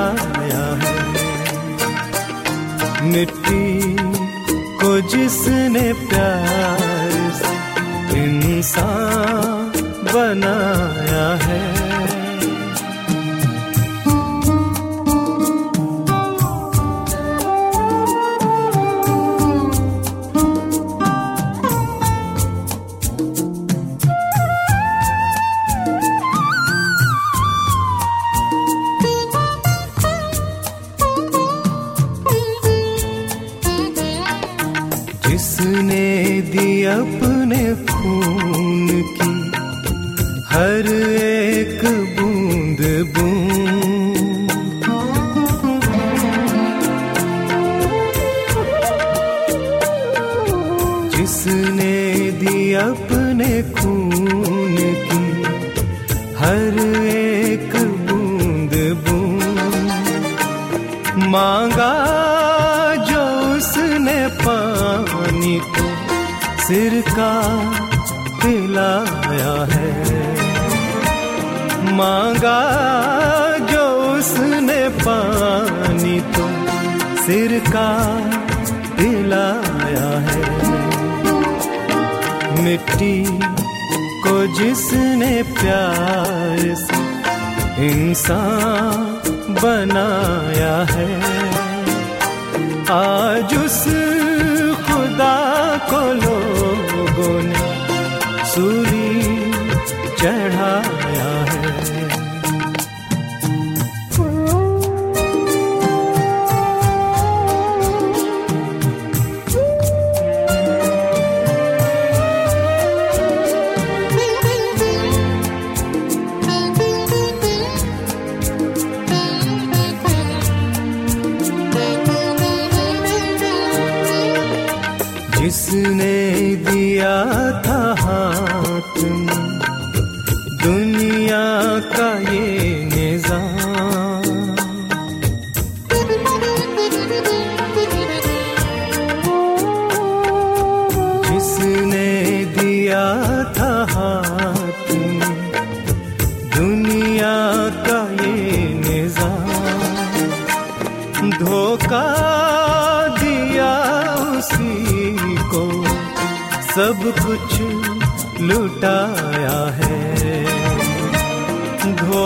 चढ़ाया है। मिट्टी को जिसने प्यार से इंसान बनाया है। का पिलाया है। मांगा जो उसने पानी तो सिर का पिलाया है। मिट्टी को जिसने प्यार से इंसान बनाया है। आज उस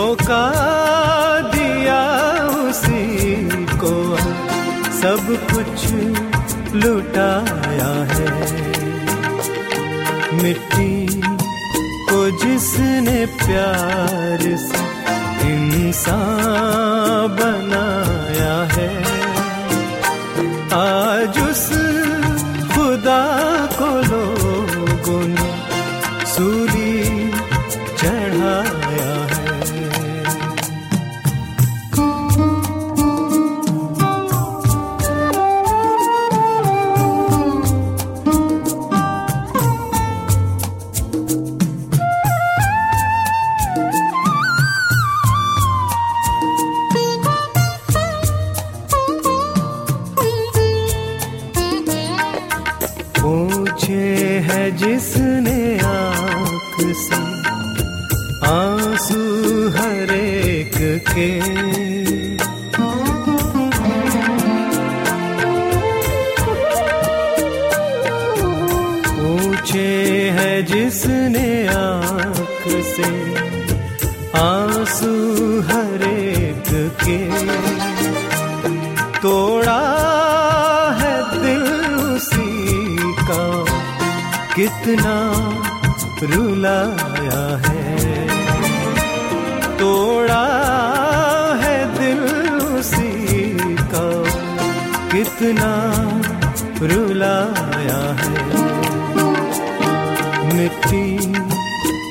धोखा दिया उसी को। सब कुछ लुटाया है। मिट्टी को जिसने प्यार से इंसान बनाया है। आज उस है जिसने आँख से आँसू हर एक के। पूछे है जिसने आँख से आँसू हर एक के। कितना रुलाया है। तोड़ा है दिल उसी का, कितना रुलाया है। मिट्टी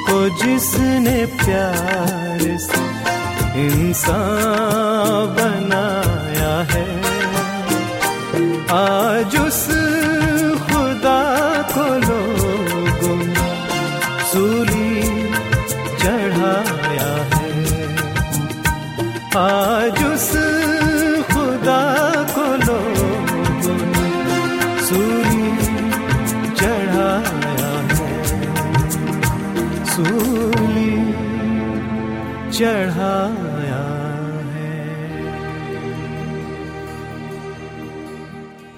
को जिसने प्यार से इंसान बनाया है।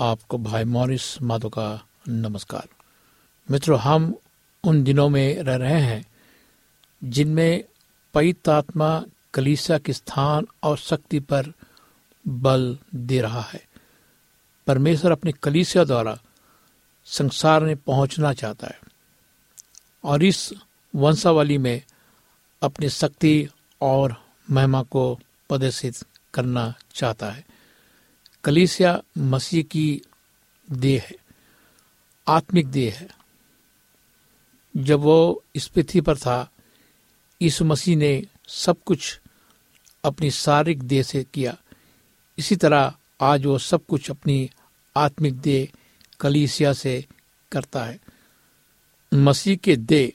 आपको भाई मॉरिस माधो का नमस्कार। मित्रों, हम उन दिनों में रह रहे हैं जिनमें पवित्र आत्मा के स्थान और शक्ति पर बल दे रहा है। परमेश्वर अपने कलीसिया द्वारा संसार में पहुँचना चाहता है और इस वंशावली में अपनी शक्ति और महिमा को प्रदर्शित करना चाहता है। कलीसिया मसीह की देह है, आत्मिक देह है। जब वो इस पृथ्वी पर था, यीशु मसीह ने सब कुछ अपनी शारीरिक देह से किया। इसी तरह आज वो सब कुछ अपनी आत्मिक देह कलीसिया से करता है। मसीह के देह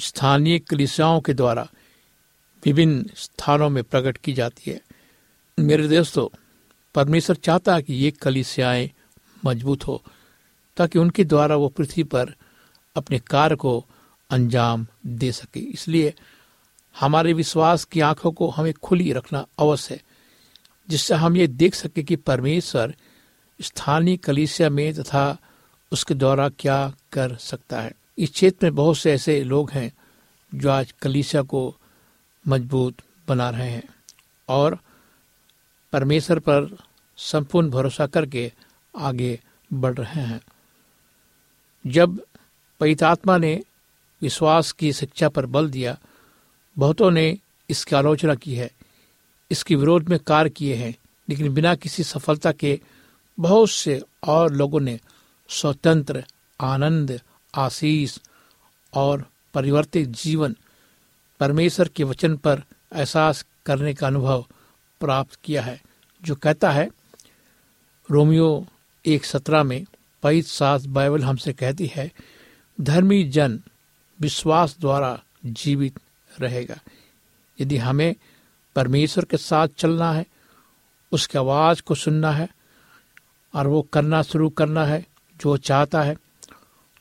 स्थानीय कलिसियाओं के द्वारा विभिन्न स्थानों में प्रकट की जाती है। मेरे दोस्तों परमेश्वर चाहता है कि ये कलिसियाएँ मज़बूत हो, ताकि उनके द्वारा वो पृथ्वी पर अपने कार्य को अंजाम दे सके। इसलिए हमारे विश्वास की आँखों को हमें खुली रखना अवश्य है, जिससे हम ये देख सके कि परमेश्वर स्थानीय कलिसिया में तथा उसके द्वारा क्या कर सकता है। इस क्षेत्र में बहुत से ऐसे लोग हैं जो आज कलिसिया को मज़बूत बना रहे हैं और परमेश्वर पर संपूर्ण भरोसा करके आगे बढ़ रहे हैं। जब पवितात्मा ने विश्वास की शिक्षा पर बल दिया, बहुतों ने इसकी आलोचना की है, इसके विरोध में कार्य किए हैं, लेकिन बिना किसी सफलता के बहुत से और लोगों ने स्वतंत्र, आनंद, आशीष और परिवर्तित जीवन परमेश्वर के वचन पर एहसास करने का अनुभव प्राप्त किया है, जो कहता है रोमियो एक सत्रह में पैत सात बाइबल हमसे कहती है, धर्मी जन विश्वास द्वारा जीवित रहेगा। यदि हमें परमेश्वर के साथ चलना है, उसकी आवाज़ को सुनना है, और वो करना शुरू करना है, जो चाहता है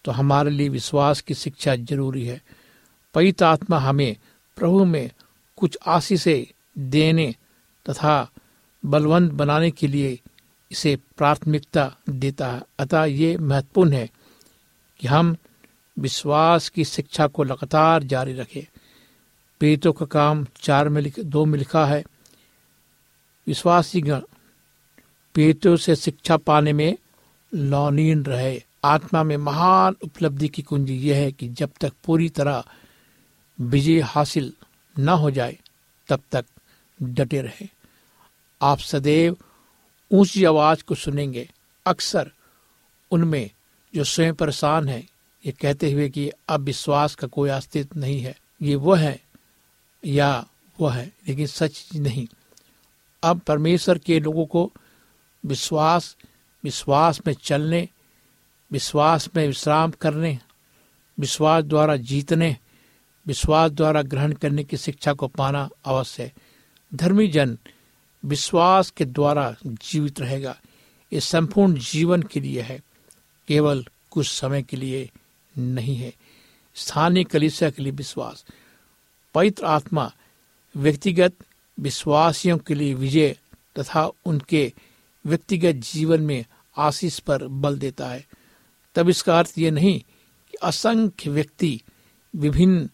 तो हमारे लिए विश्वास की शिक्षा ज़रूरी है। पवित्र आत्मा हमें प्रभु में कुछ आशीषें देने तथा बलवंत बनाने के लिए इसे प्राथमिकता देता है। अतः ये महत्वपूर्ण है कि हम विश्वास की शिक्षा को लगातार जारी रखें। पीड़ितों का काम चार में लिख, दो में लिखा है विश्वासी गण पीड़ितों से शिक्षा पाने में लौनीन रहे। आत्मा में महान उपलब्धि की कुंजी यह है कि जब तक पूरी तरह विजय हासिल न हो जाए तब तक डटे रहे। आप सदैव ऊँची आवाज़ को सुनेंगे। अक्सर उनमें जो स्वयं परेशान है, ये कहते हुए कि अब विश्वास का कोई अस्तित्व नहीं है। ये वो है या हुआ है, लेकिन सच नहीं। अब परमेश्वर के लोगों को विश्वास विश्वास में चलने, विश्वास में विश्राम करने, विश्वास द्वारा जीतने, विश्वास द्वारा ग्रहण करने की शिक्षा को पाना अवश्य है। धर्मी जन विश्वास के द्वारा जीवित रहेगा। ये संपूर्ण जीवन के लिए है। केवल कुछ समय के लिए नहीं है। स्थानीय कलिसिया के लिए विश्वास। पवित्र आत्मा, व्यक्तिगत विश्वासियों के लिए विजय तथा उनके व्यक्तिगत जीवन में आशीष पर बल देता है। तब इसका अर्थ ये नहीं कि असंख्य व्यक्ति विभिन्न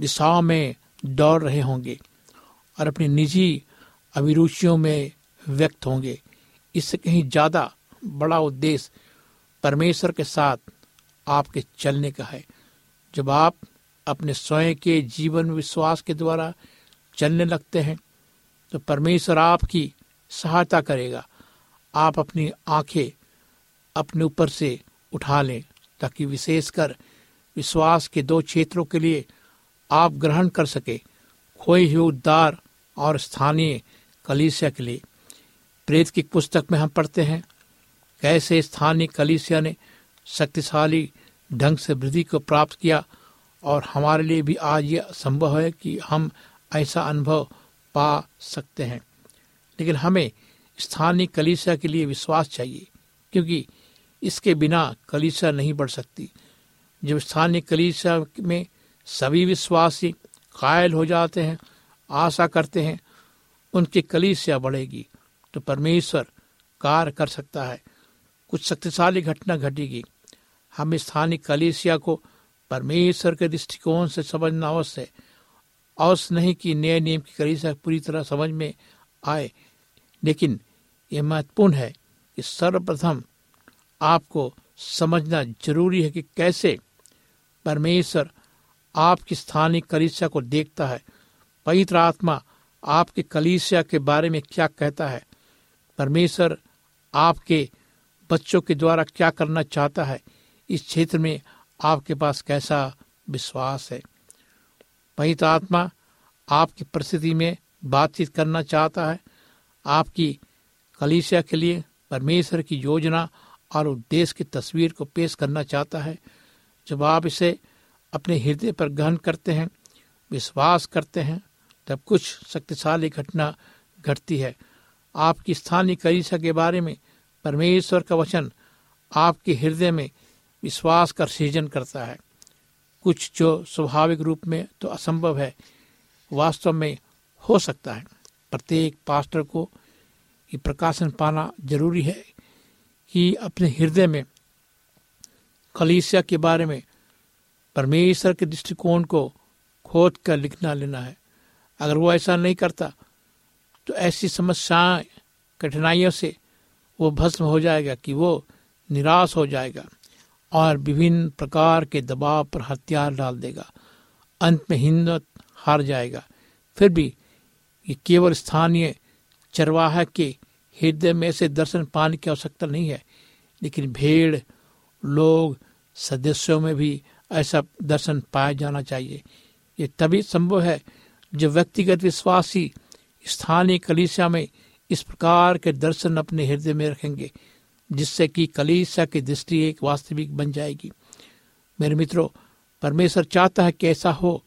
दिशाओं में दौड़ रहे होंगे और अपनी निजी अभिरुचियों में व्यक्त होंगे। इससे कहीं ज़्यादा बड़ा उद्देश्य परमेश्वर के साथ आपके चलने का है। जब आप अपने स्वयं के जीवन विश्वास के द्वारा चलने लगते हैं तो परमेश्वर आपकी सहायता करेगा। आप अपनी आँखें अपने ऊपर से उठा लें, ताकि विशेषकर विश्वास के दो क्षेत्रों के लिए आप ग्रहण कर सके। खोए हुए उद्धार और स्थानीय कलीसिया के लिए। प्रेत की पुस्तक में हम पढ़ते हैं, कैसे स्थानीय कलीसिया ने शक्तिशाली ढंग से वृद्धि को प्राप्त किया और हमारे लिए भी आज यह संभव है कि हम ऐसा अनुभव पा सकते हैं। लेकिन हमें स्थानीय कलीसिया के लिए विश्वास चाहिए, क्योंकि इसके बिना कलीसिया नहीं बढ़ सकती। जब स्थानीय कलीसिया में सभी विश्वासी कायल हो जाते हैं, आशा करते हैं उनकी कलीसिया बढ़ेगी तो परमेश्वर कार्य कर सकता है। कुछ शक्तिशाली घटना घटेगी। हम स्थानीय कलीसिया को परमेश्वर के दृष्टिकोण से समझना अवश्य है। अवश्य नहीं कि नए नियम की कलीसिया पूरी तरह समझ में आए, लेकिन यह महत्वपूर्ण है कि सर्वप्रथम आपको समझना ज़रूरी है कि कैसे परमेश्वर आपकी स्थानीय कलीसिया को देखता है। पवित्र आत्मा आपके कलीसिया के बारे में क्या कहता है? परमेश्वर आपके बच्चों के द्वारा क्या करना चाहता है? इस क्षेत्र में आपके पास कैसा विश्वास है? पवित्र आत्मा आपकी परिस्थिति में बातचीत करना चाहता है। आपकी कलीसिया के लिए परमेश्वर की योजना और उद्देश्य की तस्वीर को पेश करना चाहता है। जब आप इसे अपने हृदय पर ग्रहण करते हैं, विश्वास करते हैं तब कुछ शक्तिशाली घटना घटती है। आपकी स्थानीय कलीसिया के बारे में परमेश्वर का वचन आपके हृदय में विश्वास का सृजन करता है। कुछ जो स्वाभाविक रूप में तो असंभव है, वास्तव में हो सकता है। प्रत्येक पास्टर को ये प्रकाशन पाना ज़रूरी है कि अपने हृदय में कलीसिया के बारे में परमेश्वर के दृष्टिकोण को खोद कर लिखना लेना है। अगर वो ऐसा नहीं करता तो ऐसी समस्याएँ, कठिनाइयों से वो भस्म हो जाएगा कि वो निराश हो जाएगा और विभिन्न प्रकार के दबाव पर हथियार डाल देगा। अंत में हिंदत हार जाएगा। फिर भी ये केवल स्थानीय चरवाहा के हृदय में से दर्शन पाने की आवश्यकता नहीं है, लेकिन भेड़, लोग, सदस्यों में भी ऐसा दर्शन पाया जाना चाहिए। ये तभी संभव है जब व्यक्तिगत विश्वासी स्थानीय कलीसिया में इस प्रकार के दर्शन अपने हृदय में रखेंगे, जिससे कि कलीसिया की दृष्टि एक वास्तविक बन जाएगी। मेरे मित्रों, परमेश्वर चाहता है कि ऐसा हो,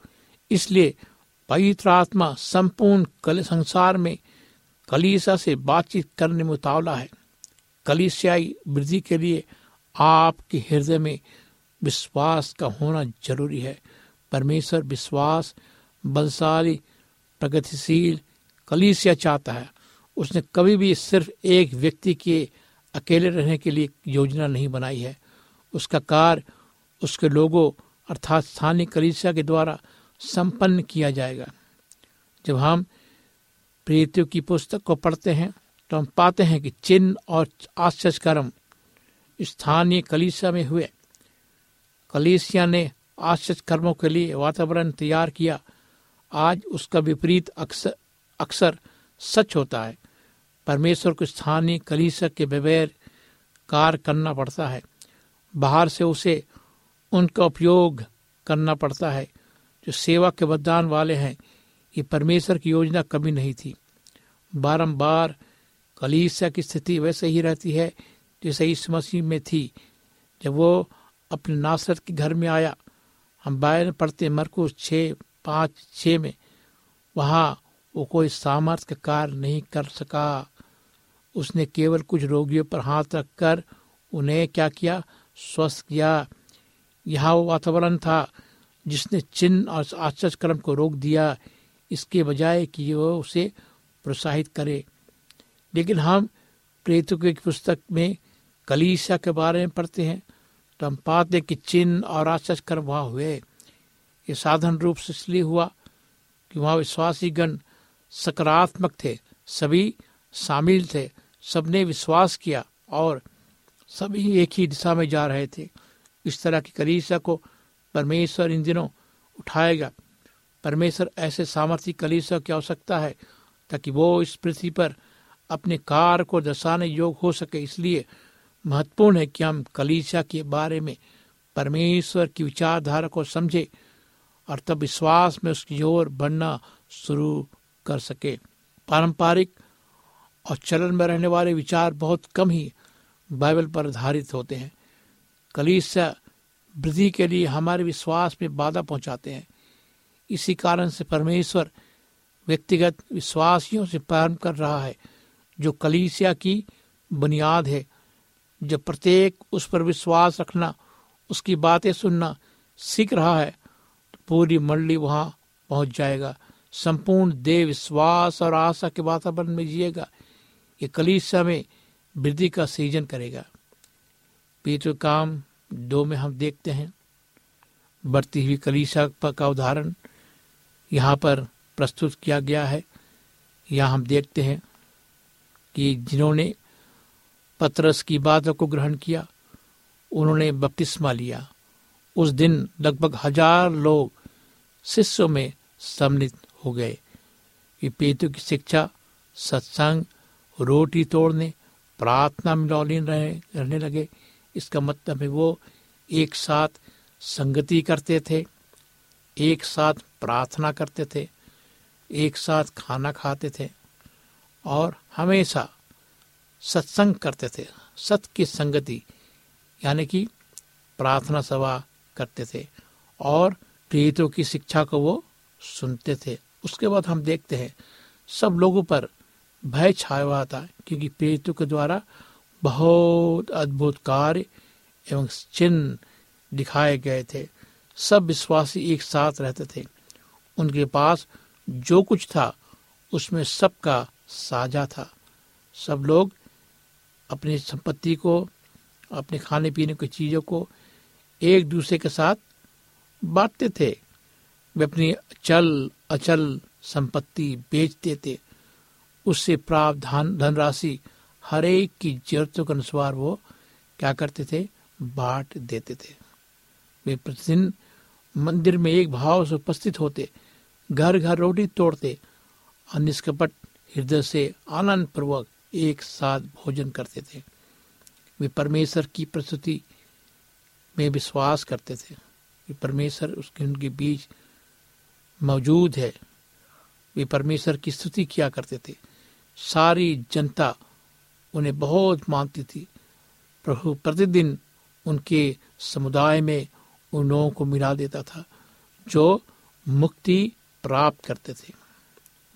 इसलिए पवित्र आत्मा संपूर्ण संसार में कलीसिया से बातचीत करने में उतावला है। कलीसियाई वृद्धि के लिए आपके हृदय में विश्वास का होना ज़रूरी है। परमेश्वर विश्वास बलशाली, प्रगतिशील कलीसिया चाहता है। उसने कभी भी सिर्फ़ एक व्यक्ति के अकेले रहने के लिए योजना नहीं बनाई है। उसका कार्य उसके लोगों अर्थात स्थानीय कलीसिया के द्वारा संपन्न किया जाएगा। जब हम प्रीतियों की पुस्तक को पढ़ते हैं तो हम पाते हैं कि चिन्ह और आश्चर्य कर्म स्थानीय कलीसिया में हुए। कलीसिया ने आश्चर्य कर्मों के लिए वातावरण तैयार किया आज उसका विपरीत अक्सर अक्सर सच होता है। परमेश्वर को स्थानीय कलीसिया के बगैर कार्य करना पड़ता है। बाहर से उसे उनका उपयोग करना पड़ता है, जो सेवा के मतदान वाले हैं। ये परमेश्वर की योजना कभी नहीं थी। बारंबार कलीसिया की स्थिति वैसे ही रहती है, जैसे इस मसीह में थी। जब वो अपने नासरत के घर में आया, हम बायन पढ़ते मरकुस छ पाँच छ में, वहाँ वो कोई सामर्थ्य कार्य नहीं कर सका। उसने केवल कुछ रोगियों पर हाथ रखकर उन्हें क्या किया? स्वस्थ किया। यह वो वातावरण था जिसने चिन्ह और आश्चर्य कर्म को रोक दिया, इसके बजाय कि वो उसे प्रोत्साहित करे। लेकिन हम प्रेतों की पुस्तक में कलीसिया के बारे में पढ़ते हैं। तो हम पाते कि चिन्ह और आश्चर्य कर्म वहाँ हुए। ये साधन रूप से इसलिए हुआ कि वहाँ विश्वासी गण सकारात्मक थे, सभी शामिल थे, सबने विश्वास किया और सभी एक ही दिशा में जा रहे थे। इस तरह की कलीसिया को परमेश्वर इन दिनों उठाएगा। परमेश्वर ऐसे सामर्थ्य कलीसिया की आवश्यकता है ताकि वो इस पृथ्वी पर अपने कार को दर्शाने योग हो सके। इसलिए महत्वपूर्ण है कि हम कलीसिया के बारे में परमेश्वर की विचारधारा को समझे। और तब विश्वास में उसकी ओर बढ़ना शुरू कर सके। पारंपरिक और चलन में रहने वाले विचार बहुत कम ही बाइबल पर आधारित होते हैं। कलीसिया वृद्धि के लिए हमारे विश्वास में बाधा पहुंचाते हैं। इसी कारण से परमेश्वर व्यक्तिगत विश्वासियों से प्रारंभ कर रहा है, जो कलीसिया की बुनियाद है। जब प्रत्येक उस पर विश्वास रखना, उसकी बातें सुनना सीख रहा है पूरी मंडली वहाँ पहुँच जाएगा। संपूर्ण देव विश्वास और आशा के वातावरण में जिएगा। ये कलीसिया में वृद्धि का सृजन करेगा। पीतु काम दो में हम देखते हैं। बढ़ती हुई कलीसिया का उदाहरण यहाँ पर प्रस्तुत किया गया है। यहाँ हम देखते हैं कि जिन्होंने पतरस की बातों को ग्रहण किया, उन्होंने बपतिस्मा लिया। उस दिन लगभग हज़ार लोग शिष्यों में सम्मिलित हो गए ये पेतु की शिक्षा, सत्संग, रोटी तोड़ने, प्रार्थना में लौलीन रहे, रहने लगे। इसका मतलब है वो एक साथ संगति करते थे, एक साथ प्रार्थना करते थे, एक साथ खाना खाते थे और हमेशा सत्संग करते थे सत्य की संगति, यानी कि प्रार्थना सभा करते थे और प्रेरितों की शिक्षा को वो सुनते थे। उसके बाद हम देखते हैं, सब लोगों पर भय छाया हुआ था, क्योंकि प्रेरितों के द्वारा बहुत अद्भुत कार्य एवं चिन्ह दिखाए गए थे। सब विश्वासी एक साथ रहते थे। उनके पास जो कुछ था, उसमें सबका साझा था। सब लोग अपनी संपत्ति को, अपने खाने पीने की चीज़ों को एक दूसरे के साथ बांटते थे। वे अपनी चल अचल संपत्ति बेचते थे। उससे प्राप्त धन, धनराशि हर एक की जरूरतों के अनुसार वो क्या करते थे? बांट देते थे। वे प्रतिदिन मंदिर में एक भाव से उपस्थित होते। घर घर रोटी तोड़ते। और निष्कपट हृदय से आनंद पूर्वक एक साथ भोजन करते थे। वे परमेश्वर की प्रस्तुति में विश्वास करते थे। वे परमेश्वर उसके, उनके बीच मौजूद है। वे परमेश्वर की स्तुति किया करते थे। सारी जनता उन्हें बहुत मानती थी। प्रभु प्रतिदिन उनके समुदाय में उन लोगों को मिला देता था, जो मुक्ति प्राप्त करते थे।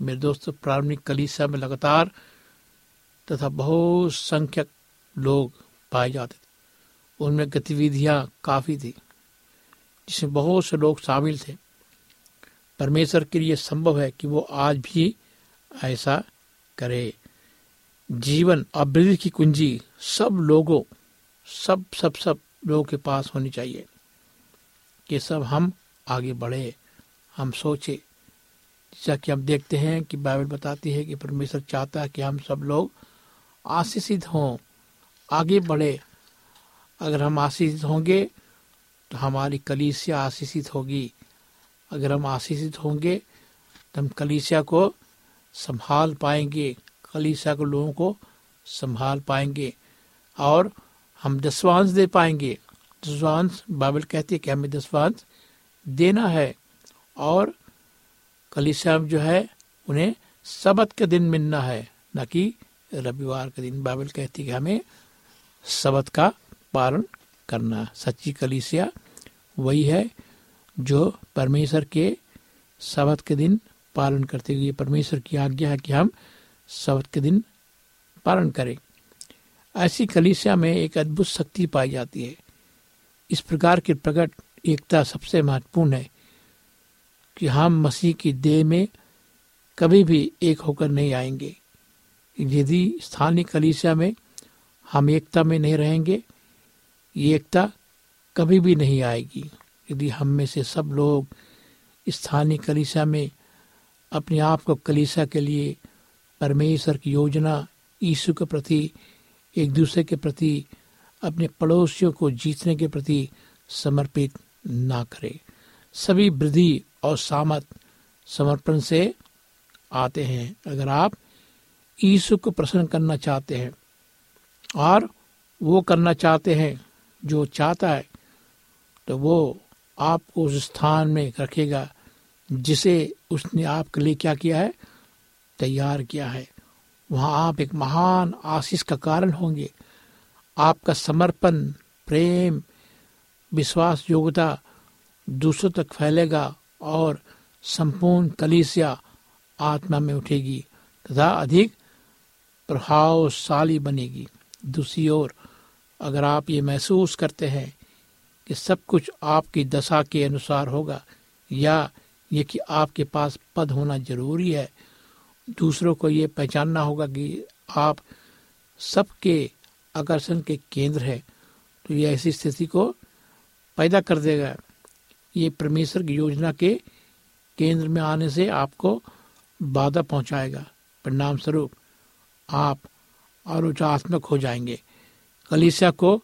मेरे दोस्तों, प्रारंभिक कलीसा में लगातार तथा बहुत संख्यक लोग पाए जाते थे। उनमें गतिविधियाँ काफ़ी थी। जिसमें बहुत से लोग शामिल थे, परमेश्वर के लिए संभव है कि वो आज भी ऐसा करे। जीवन अवृद्धि की कुंजी सब लोगों, सब सब सब लोगों के पास होनी चाहिए कि सब हम आगे बढ़े, हम सोचे। जैसा कि हम देखते हैं कि बाइबल बताती है कि परमेश्वर चाहता है कि हम सब लोग आशीषित हों, आगे बढ़े। अगर हम आशीषित होंगे तो हमारी कलीसिया आशीषित होगी। अगर हम आशीषित होंगे तो हम कलीसिया को संभाल पाएँगे, कलीसिया को लोगों को संभाल पाएँगे और हम दसवांश दे पाएँगे। दसवांश बाइबल कहती है कि हमें दसवांश देना है और कलिसिया जो है, उन्हें सबत के दिन मिलना है, न कि रविवार के दिन। बाइबल कहती है कि हमें सबत का पालन करना। सच्ची कलिसिया वही है जो परमेश्वर के सबत के दिन पालन करते हुए, परमेश्वर की आज्ञा है कि हम सबत के दिन पालन करें। ऐसी कलिसिया में एक अद्भुत शक्ति पाई जाती है। इस प्रकार की प्रकट एकता सबसे महत्वपूर्ण है कि हम मसीह की देह में कभी भी एक होकर नहीं आएँगे। यदि स्थानीय कलिसिया में हम एकता में नहीं रहेंगे ये एकता कभी भी नहीं आएगी। यदि हम में से सब लोग स्थानीय कलिसा में अपने आप को कलिसा के लिए परमेश्वर की योजना, यीशु के प्रति, एक दूसरे के प्रति, अपने पड़ोसियों को जीतने के प्रति समर्पित ना करें। सभी वृद्धि और सामत समर्पण से आते हैं। अगर आप यीशु को प्रसन्न करना चाहते हैं और वो करना चाहते हैं जो चाहता है तो वो आपको उस स्थान में रखेगा, जिसे उसने आपके लिए क्या किया है? तैयार किया है। वहाँ आप एक महान आशीष का कारण होंगे। आपका समर्पण, प्रेम, विश्वास, योग्यता दूसरों तक फैलेगा और संपूर्ण कलीसिया आत्मा में उठेगी तथा अधिक प्रभावशाली बनेगी। दूसरी ओर अगर आप ये महसूस करते हैं कि सब कुछ आपकी दशा के अनुसार होगा, या ये कि आपके पास पद होना ज़रूरी है, दूसरों को ये पहचानना होगा कि आप सबके आकर्षण के केंद्र है तो ये ऐसी स्थिति को पैदा कर देगा। ये परमेश्वर की योजना के केंद्र में आने से आपको बाधा पहुंचाएगा। परिणाम स्वरूप आप आलोचात्मक हो जाएँगे। कलिसिया को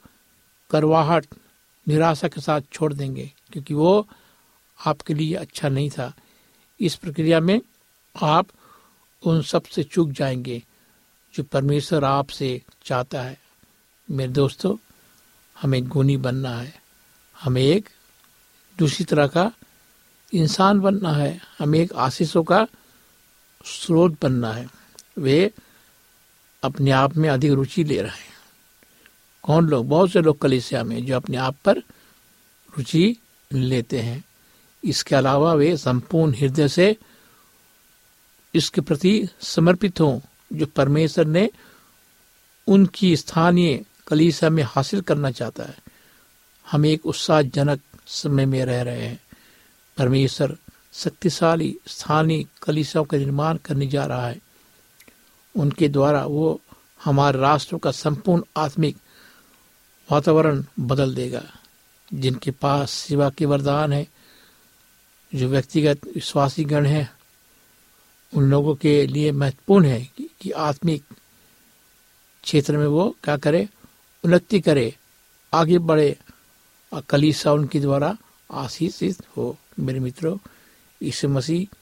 करवाहट, निराशा के साथ छोड़ देंगे, क्योंकि वो आपके लिए अच्छा नहीं था। इस प्रक्रिया में आप उन सबसे चूक जाएँगे जो परमेश्वर आपसे चाहता है। मेरे दोस्तों, हमें गुनी बनना है। हमें एक दूसरी तरह का इंसान बनना है। हमें एक आशीषों का स्रोत बनना है। वे अपने आप में अधिक रुचि ले रहे हैं। कौन लोग, बहुत से लोग कलिसिया में जो अपने आप पर रुचि लेते हैं। इसके अलावा वे संपूर्ण हृदय से इसके प्रति समर्पित हों, जो परमेश्वर ने उनकी स्थानीय कलीसा में हासिल करना चाहता है। हम एक उत्साहजनक समय में रह रहे हैं। परमेश्वर शक्तिशाली स्थानीय कलीसाओं का निर्माण करने जा रहा है। उनके द्वारा वो हमारे राष्ट्रों का संपूर्ण आत्मिक वातावरण बदल देगा। जिनके पास सेवा के वरदान है जो व्यक्तिगत विश्वासी गण है उन लोगों के लिए महत्वपूर्ण है कि, कि आत्मिक क्षेत्र में वो क्या करे? उन्नति करे। आगे बढ़े। और कलीसा उनके द्वारा आशीषित हो। मेरे मित्रों यीशु मसीह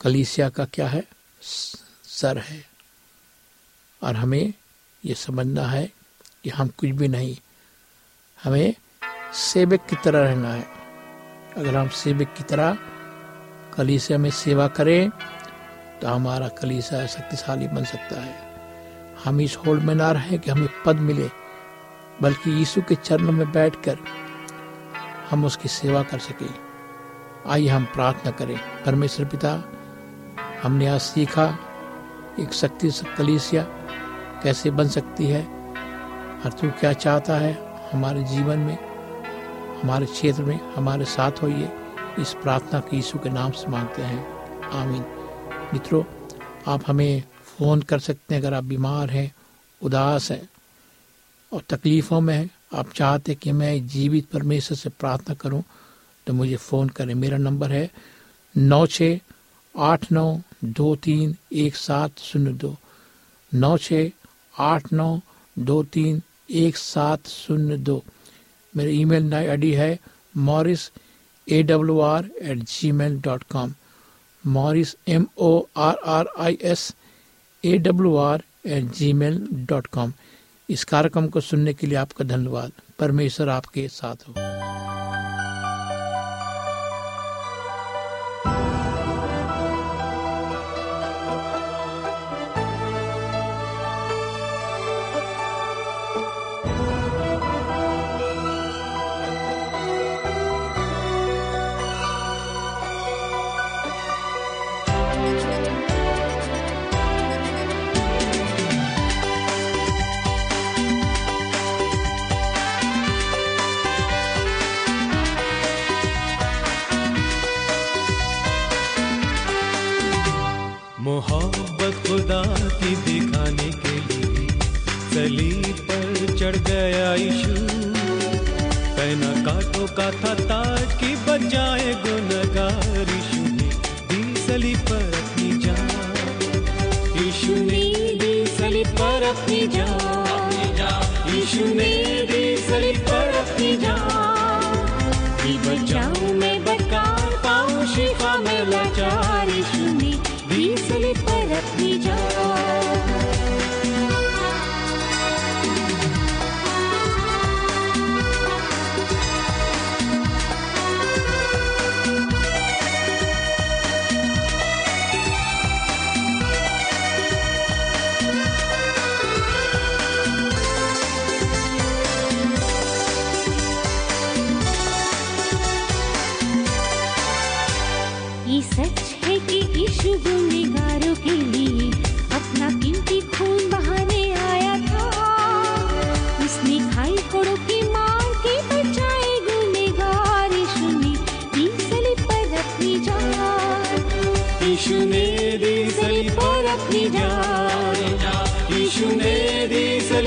कलीसिया का क्या है? सर है। और हमें ये समझना है कि हम कुछ भी नहीं। हमें सेवक की तरह रहना है। अगर हम सेवक की तरह कलीसिया में सेवा करें तो हमारा कलीसिया शक्तिशाली बन सकता है। हम इस होल्ड में ना रहे कि हमें पद मिले, बल्कि यीशु के चरणों में बैठकर हम उसकी सेवा कर सके। आइए हम प्रार्थना करें। परमेश्वर पिता, हमने आज सीखा एक शक्ति कलीसिया कैसे बन सकती है। और तू क्या चाहता है हमारे जीवन में, हमारे क्षेत्र में, हमारे साथ होइए। इस प्रार्थना की यीशु के नाम से मांगते हैं। आमीन। मित्रों, आप हमें फ़ोन कर सकते हैं अगर आप बीमार हैं, उदास हैं और तकलीफ़ों में हैं। आप चाहते कि मैं जीवित परमेश्वर से प्रार्थना करूँ तो मुझे फ़ोन करें। मेरा नंबर है नौ छ आठ नौ दो तीन एक सात शून्य दो। नौ छ आठ नौ दो तीन एक सात शून्य दो। मेरा आई डी है Morris A W R at Gmail dot com Morris M O R R I S A W R at Gmail dot com इस कार्यक्रम को सुनने के लिए आपका धन्यवाद। परमेश्वर आपके साथ हो। ताज की बजाए गुनगार यीशु ने दी सली पर अपनी जान। यीशु ने दी सली पर अपनी जान। यीशु ने दी सली पर अपनी जान।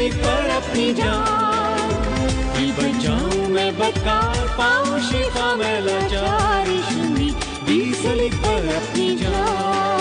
पर अपनी जान। कि बचाऊं मैं बकार पाऊँ शिफा मैं लाचार शुनी ने दी सलीब पर अपनी जान।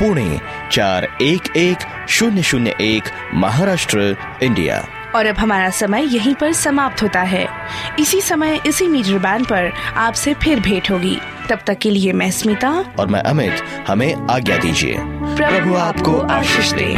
पुणे चार एक एक शून्य शून्य एक महाराष्ट्र इंडिया। और अब हमारा समय यहीं पर समाप्त होता है। इसी समय इसी मीटर बैंड पर आपसे फिर भेंट होगी। तब तक के लिए मैं स्मिता और मैं अमित हमें आज्ञा दीजिए। प्रभु आपको आशीष दे।